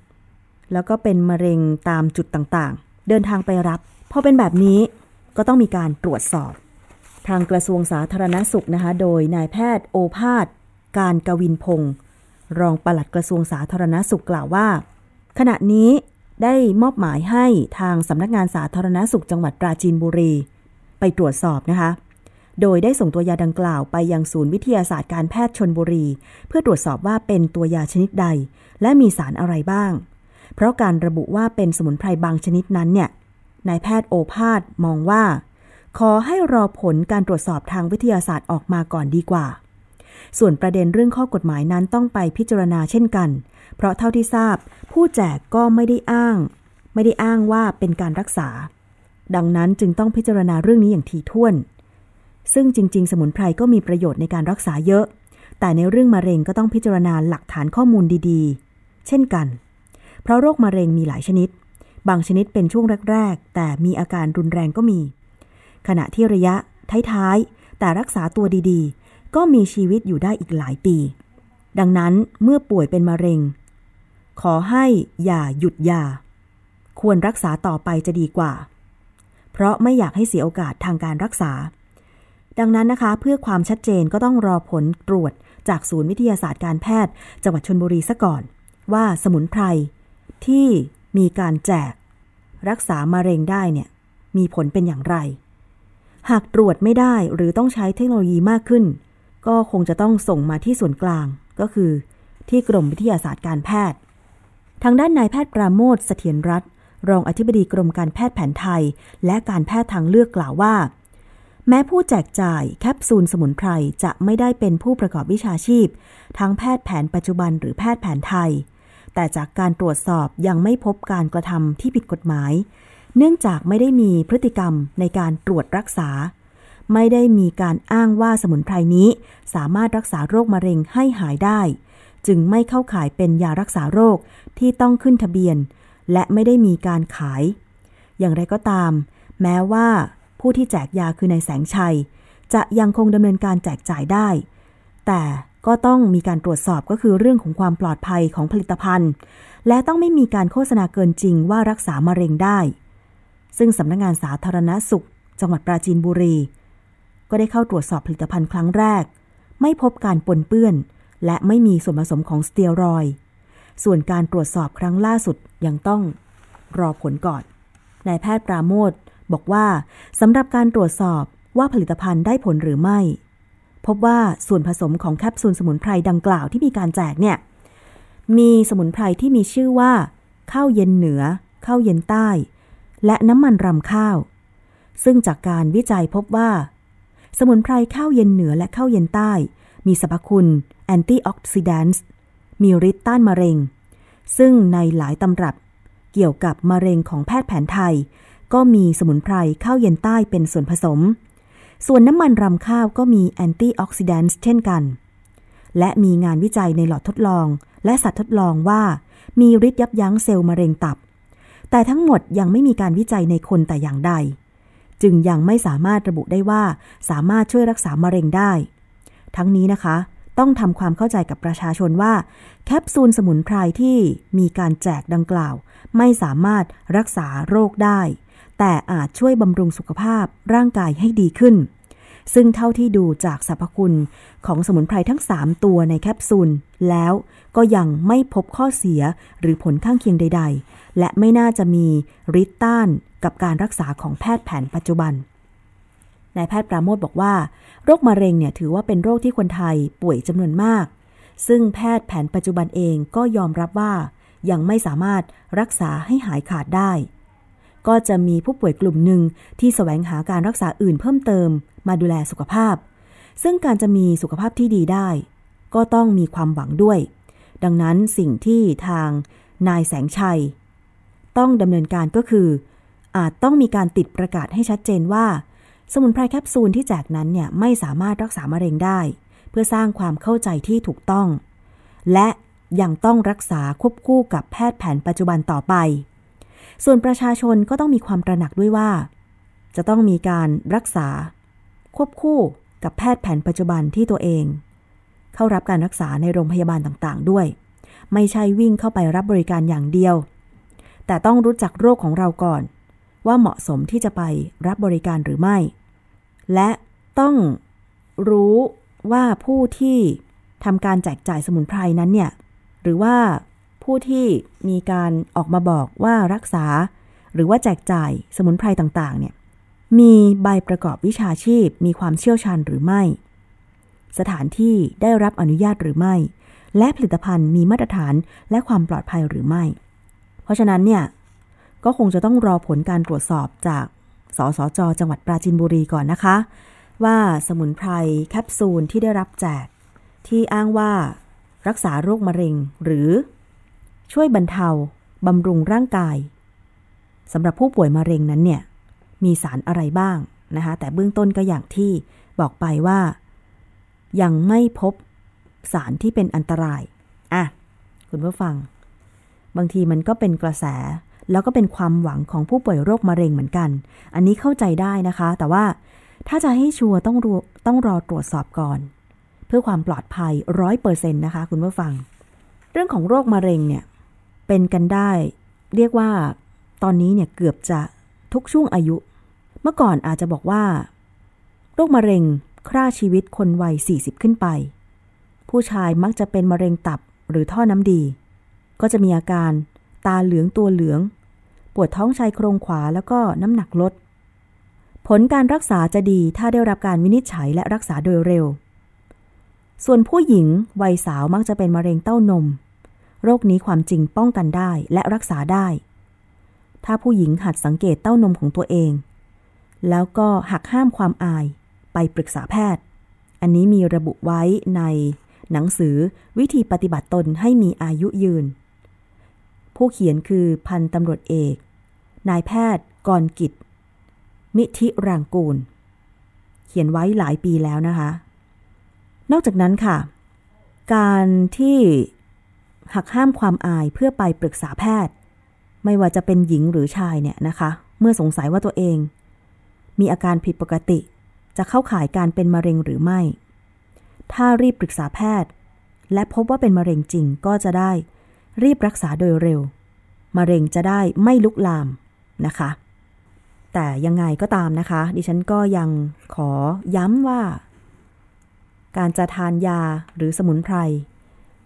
2 แล้วก็เป็นมะเร็งตามจุดต่างๆ เดินทางไปรับพอเป็นแบบนี้ก็ต้องมีการตรวจสอบ ทางกระทรวงสาธารณสุขนะคะ โดยนายแพทย์โอภาสการกวินพงศ์รองปลัดกระทรวงสาธารณสุขกล่าวว่า ขณะนี้ได้มอบหมายให้ทางสำนักงานสาธารณสุขจังหวัดปราจีนบุรี ไปตรวจสอบนะคะ โดยได้ส่งตัวยาดังกล่าวไปยังศูนย์วิทยาศาสตร์การแพทย์ชนบุรี เพื่อตรวจสอบว่าเป็นตัวยาชนิดใด และมีสารอะไรบ้าง เพราะการระบุว่าเป็นสมุนไพรบางชนิดนั้นเนี่ยนายแพทย์โอภาสมองว่า ขอให้รอผลการตรวจสอบทางวิทยาศาสตร์ออกมาก่อนดีกว่า ส่วนประเด็นเรื่องข้อกฎหมายนั้นต้องไปพิจารณาเช่นกัน เพราะเท่าที่ทราบ ผู้แจกก็ไม่ได้อ้าง ไม่ได้อ้างว่าเป็นการรักษา ดังนั้นจึงต้องพิจารณาเรื่องนี้อย่างถี่ถ้วน ซึ่งจริง ๆ สมุนไพรก็มีประโยชน์ในการรักษาเยอะ แต่ในเรื่องมะเร็งก็ต้องพิจารณาหลักฐานข้อมูลดีๆ เช่นกัน เพราะโรคมะเร็งมีหลายชนิด บางชนิดเป็นช่วงแรก ๆ แต่มีอาการรุนแรงก็มี ขณะที่ระยะท้ายๆ แต่รักษาตัวดีๆ ก็มีชีวิตอยู่ได้อีกหลายปี ดังนั้นเมื่อป่วยเป็นมะเร็ง ขอให้อย่าหยุดยา ควรรักษาต่อไปจะดีกว่า เพราะไม่อยากให้เสียโอกาสทางการรักษา ดังนั้นนะคะ เพื่อความชัดเจนก็ต้องรอผลตรวจจากศูนย์วิทยาศาสตร์การแพทย์จังหวัดชนบุรีซะก่อน ว่าสมุนไพร ที่มีการแจก รักษามะเร็งได้เนี่ย มีผลเป็นอย่างไร หากตรวจไม่ได้หรือต้องใช้เทคโนโลยีมากขึ้น ก็คงจะต้องส่งมาที่ส่วนกลางก็คือ ที่กรมวิทยาศาสตร์การแพทย์ ทางด้านนายแพทย์ปราโมทเสถียรรัตน์รองอธิบดีกรมการแพทย์แผนไทย และการแพทย์ทางเลือกกล่าวว่า แม้ผู้แจกจ่ายแคปซูลสมุนไพรจะไม่ได้เป็นผู้ประกอบวิชาชีพ ทั้งแพทย์แผนปัจจุบันหรือแพทย์แผนไทย แต่จากการตรวจสอบยังไม่พบการกระทำที่ผิดกฎหมาย เนื่องจากไม่ได้มีพฤติกรรมในการตรวจรักษา ไม่ได้มีการอ้างว่าสมุนไพรนี้ สามารถรักษาโรคมะเร็งให้หายได้ จึงไม่เข้าข่ายเป็นยารักษาโรคที่ต้องขึ้นทะเบียน และไม่ได้มีการขาย อย่างไรก็ตาม แม้ว่าผู้ที่แจกยาคือนายแสงชัย จะยังคงดำเนินการแจกจ่ายได้ แต่ ก็ต้องมีการตรวจสอบก็คือเรื่องของความปลอดภัยของผลิตภัณฑ์ และต้องไม่มีการโฆษณาเกินจริงว่ารักษามะเร็งได้ ซึ่งสำนักงงานสาธารณสุข จังหวัดปราจีนบุรี ก็ได้เข้าตรวจสอบผลิตภัณฑ์ครั้งแรก ไม่พบการปนเปื้อน และไม่มีส่วนผสมของสเตียรอยส่วนการตรวจสอบครั้งล่าสุดยังต้องรอผลก่อนนายแพทย์ปราโมทบอกว่าสำหรับการตรวจสอบว่าผลิตภัณฑ์ได้ผลหรือไม่ พบว่าส่วนผสมของแคปซูลสมุนไพรดังกล่าวที่มีการแจกเนี่ย มีสมุนไพรที่มีชื่อว่าข้าวเย็นเหนือข้าวเย็นใต้ และน้ำมันรำข้าว ซึ่งจากการวิจัยพบว่า สมุนไพรข้าวเย็นเหนือและข้าวเย็นใต้ มีสรรพคุณ antioxidant มีฤทธิ์ต้านมะเร็ง ซึ่งในหลายตำรับเกี่ยวกับมะเร็งของแพทย์แผนไทย ก็มีสมุนไพรข้าวเย็นใต้เป็นส่วนผสม ส่วนน้ำมันรำข้าวก็มี antioxidant เช่นกัน และมีงานวิจัยในหลอดทดลอง และสัตว์ทดลองว่า มีฤทธิ์ยับยั้งเซลล์มะเร็งตับ แต่ทั้งหมดยังไม่มีการวิจัยในคนแต่อย่างใด จึงยังไม่สามารถระบุได้ว่า สามารถช่วยรักษามะเร็งได้ ทั้งนี้นะคะ ต้องทำความเข้าใจกับประชาชนว่า แคปซูลสมุนไพรที่มีการแจกดังกล่าว ไม่สามารถรักษาโรคได้ แต่อาจช่วยบำรุงสุขภาพร่างกายให้ดีขึ้น ซึ่งเท่าที่ดูจากสรรพคุณของสมุนไพรทั้ง 3 ตัวในแคปซูล แล้วก็ยังไม่พบข้อเสียหรือผลข้างเคียงใด ๆ และไม่น่าจะมีฤทธิ์ต้านกับการรักษาของแพทย์แผนปัจจุบันนายแพทย์ปราโมทบอกว่า โรคมะเร็งเนี่ยถือว่าเป็นโรคที่คนไทยป่วยจำนวนมาก ซึ่งแพทย์แผนปัจจุบันเองก็ยอมรับว่า ยังไม่สามารถรักษาให้หายขาดได้ ก็จะมีผู้ป่วยกลุ่มหนึ่งที่แสวงหาการรักษาอื่นเพิ่มเติม มาดูแลสุขภาพ ซึ่งการจะมีสุขภาพที่ดีได้ ก็ต้องมีความหวังด้วย ดังนั้นสิ่งที่ทางนายแสงชัย ต้องดำเนินการก็คือ อาจต้องมีการติดประกาศให้ชัดเจนว่า สมุนไพรแคปซูลที่แจกนั้นเนี่ยไม่สามารถรักษามะเร็งได้ เพื่อสร้างความเข้าใจที่ถูกต้อง และยังต้องรักษาควบคู่กับแพทย์แผนปัจจุบันต่อไป ส่วนประชาชนก็ต้องมีความตระหนักด้วยว่า จะต้องมีการรักษา ควบคู่กับแพทย์แผนปัจจุบันที่ตัวเอง เข้ารับการรักษาในโรงพยาบาลต่างๆ ด้วย ไม่ใช่วิ่งเข้าไปรับบริการอย่างเดียว แต่ต้องรู้จักโรคของเราก่อน ว่าเหมาะสมที่จะไปรับบริการหรือไม่ และต้องรู้ว่าผู้ที่ทำการแจกจ่ายสมุนไพรนั้นเนี่ย หรือว่า ผู้ที่มีการออกมาบอกว่ารักษา หรือว่าแจกจ่ายสมุนไพรต่างๆ เนี่ยมีใบประกอบวิชาชีพ มีความเชี่ยวชาญหรือไม่ สถานที่ได้รับอนุญาตหรือไม่ และผลิตภัณฑ์มีมาตรฐานและความปลอดภัยหรือไม่ เพราะฉะนั้นเนี่ยก็คงจะต้องรอผลการตรวจสอบจากสสจ จังหวัดปราจีนบุรีก่อนนะคะ ว่าสมุนไพรแคปซูลที่ได้รับแจก ที่อ้างว่ารักษาโรคมะเร็งหรือ ช่วยบรรเทาบำรุงร่างกายสำหรับผู้ป่วยมะเร็งนั้นเนี่ย มีสารอะไรบ้างนะคะแต่เบื้องต้นก็อย่างที่บอกไปว่า ยังไม่พบสารที่เป็นอันตรายอะคุณผู้ฟัง บางทีมันก็เป็นกระแส แล้วก็เป็นความหวังของผู้ป่วยโรคมะเร็งเหมือนกัน อันนี้เข้าใจได้นะคะ แต่ว่าถ้าจะให้ชัวร์ต้องรต้องรอตรวจสอบก่อน เพื่อความปลอดภัยร้อยเปอร์เซ็นต์นะคะ คุณผู้ฟัง เรื่องของโรคมะเร็งเนี่ย เป็นกันได้ เรียกว่า ตอนนี้เนี่ยเกือบจะทุกช่วงอายุ เมื่อก่อนอาจจะบอกว่า โรคมะเร็งฆ่าชีวิตคนวัย 40 ขึ้นไป ผู้ชายมักจะเป็นมะเร็งตับหรือท่อน้ำดี ก็จะมีอาการตาเหลืองตัวเหลือง ปวดท้องชายโครงขวาแล้วก็น้ำหนักลด ผลการรักษาจะดีถ้าได้รับการวินิจฉัยและรักษาโดยเร็ว ส่วนผู้หญิงวัยสาวมักจะเป็นมะเร็งเต้านม โรคนี้ความจริงป้องกันได้และรักษาได้ ถ้าผู้หญิงหัดสังเกตเต้านมของตัวเอง แล้วก็หักห้ามความอายไปปรึกษาแพทย์ อันนี้มีระบุไว้ในหนังสือวิธีปฏิบัติตนให้มีอายุยืน ผู้เขียนคือพันตำรวจเอก นายแพทย์กรกิจ มิธิรางกูล เขียนไว้หลายปีแล้วนะคะ นอกจากนั้นค่ะ การที่ หักห้ามความอายเพื่อไปปรึกษาแพทย์ ไม่ว่าจะเป็นหญิงหรือชายเนี่ยนะคะ เมื่อสงสัยว่าตัวเอง มีอาการผิดปกติ จะเข้าข่ายการเป็นมะเร็งหรือไม่ ถ้ารีบปรึกษาแพทย์ และพบว่าเป็นมะเร็งจริงก็จะได้ รีบรักษาโดยเร็ว มะเร็งจะได้ไม่ลุกลามนะคะ แต่ยังไงก็ตามนะคะ ดิฉันก็ยังขอย้ำว่า การจะทานยาหรือสมุนไพร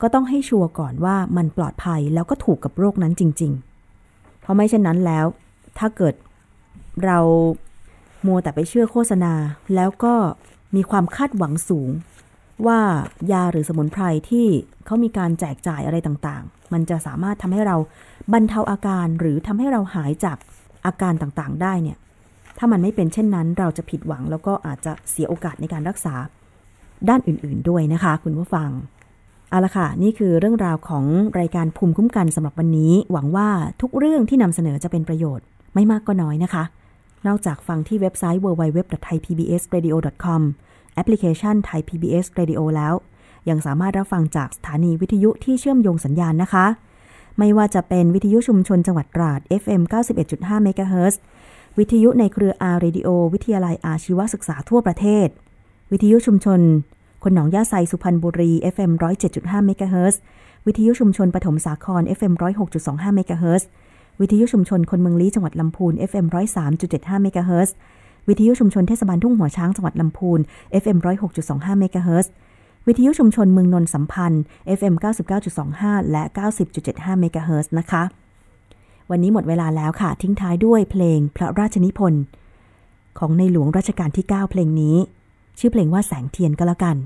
ก็ต้องให้ชัวร์ก่อนว่ามันปลอดภัยแล้วก็ถูกกับโรคนั้นจริง ๆ เพราะไม่เช่นนั้นแล้ว ถ้าเกิดเรามัวแต่ไปเชื่อโฆษณา แล้วก็มีความคาดหวังสูง ว่ายาหรือสมุนไพรที่เขามีการแจกจ่ายอะไรต่างๆ มันจะสามารถทำให้เราบรรเทาอาการหรือทำให้เราหายจากอาการต่างๆ ได้เนี่ย ถ้ามันไม่เป็นเช่นนั้นเราจะผิดหวังแล้วก็อาจจะเสียโอกาสในการรักษาด้านอื่นๆด้วยนะคะ คุณผู้ฟัง เอาละค่ะ นี่คือเรื่องราวของรายการภูมิคุ้มกันสำหรับวันนี้ หวังว่าทุกเรื่องที่นำเสนอจะเป็นประโยชน์ไม่มากก็น้อยนะคะ นอกจากฟังที่เว็บไซต์ www.thaipbsradio.com แอปพลิเคชัน Thai PBS Radio แล้ว ยังสามารถรับฟังจากสถานีวิทยุที่เชื่อมโยงสัญญาณนะคะ ไม่ว่าจะเป็นวิทยุชุมชนจังหวัดตราด FM 91.5เมกะเฮิรตซ์วิทยุในเครือ R Radio วิทยาลัยอาชีวศึกษาทั่วประเทศ วิทยุชุมชน คนหนองยาไซสุพรรณบุรี FM 107.5เมกะเฮิรตซ์วิทยุชุมชนปฐมสาคร FM 106.25เมกะเฮิรตซ์วิทยุชุมชนคนเมืองลี้จังหวัดลำพูน FM 103.75เมกะเฮิรตซ์วิทยุชุมชนเทศบาลทุ่งหัวช้างจังหวัดลำพูน FM 106.25เมกะเฮิรตซ์วิทยุชุมชนเมืองนนท์สัมพันธ์ FM 99.25 และ 90.75เมกะเฮิรตซ์นะคะ วันนี้หมดเวลาแล้วค่ะ ทิ้งท้ายด้วยเพลงพระราชนิพนธ์ของในหลวงรัชกาลที่ 9 เพลงนี้ ชื่อเพลงว่าแสงเทียนก็แล้วกัน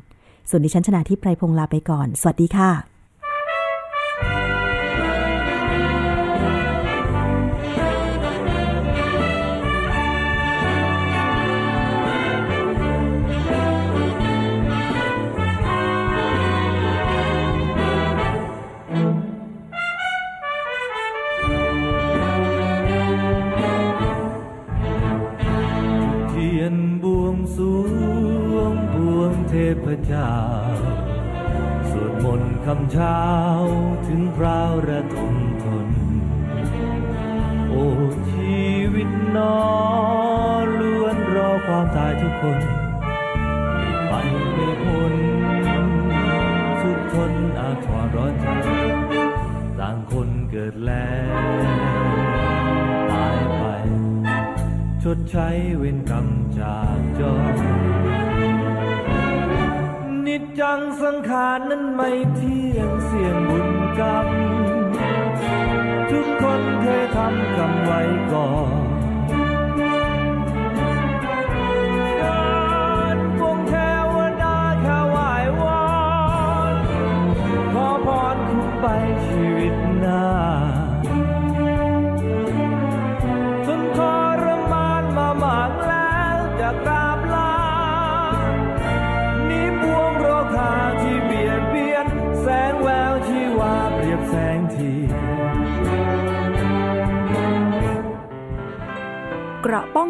ส่วนดิฉันชนะทิพไพรพงศ์ลาไปก่อน สวัสดีค่ะ เช้าถึงคราวระทมทน โอ้ชีวิตนอล้วนรอความตายทุกคนไปไม่พ้นสุดทนอาทรร้อนใจต่างคนเกิดแล้วตายไป ชดใช้เวรกรรมจากจอ สังขารนั้นไม่เที่ยงเสี่ยงบุญกรรม ทุกคนเคยทำกรรมไว้ก่อน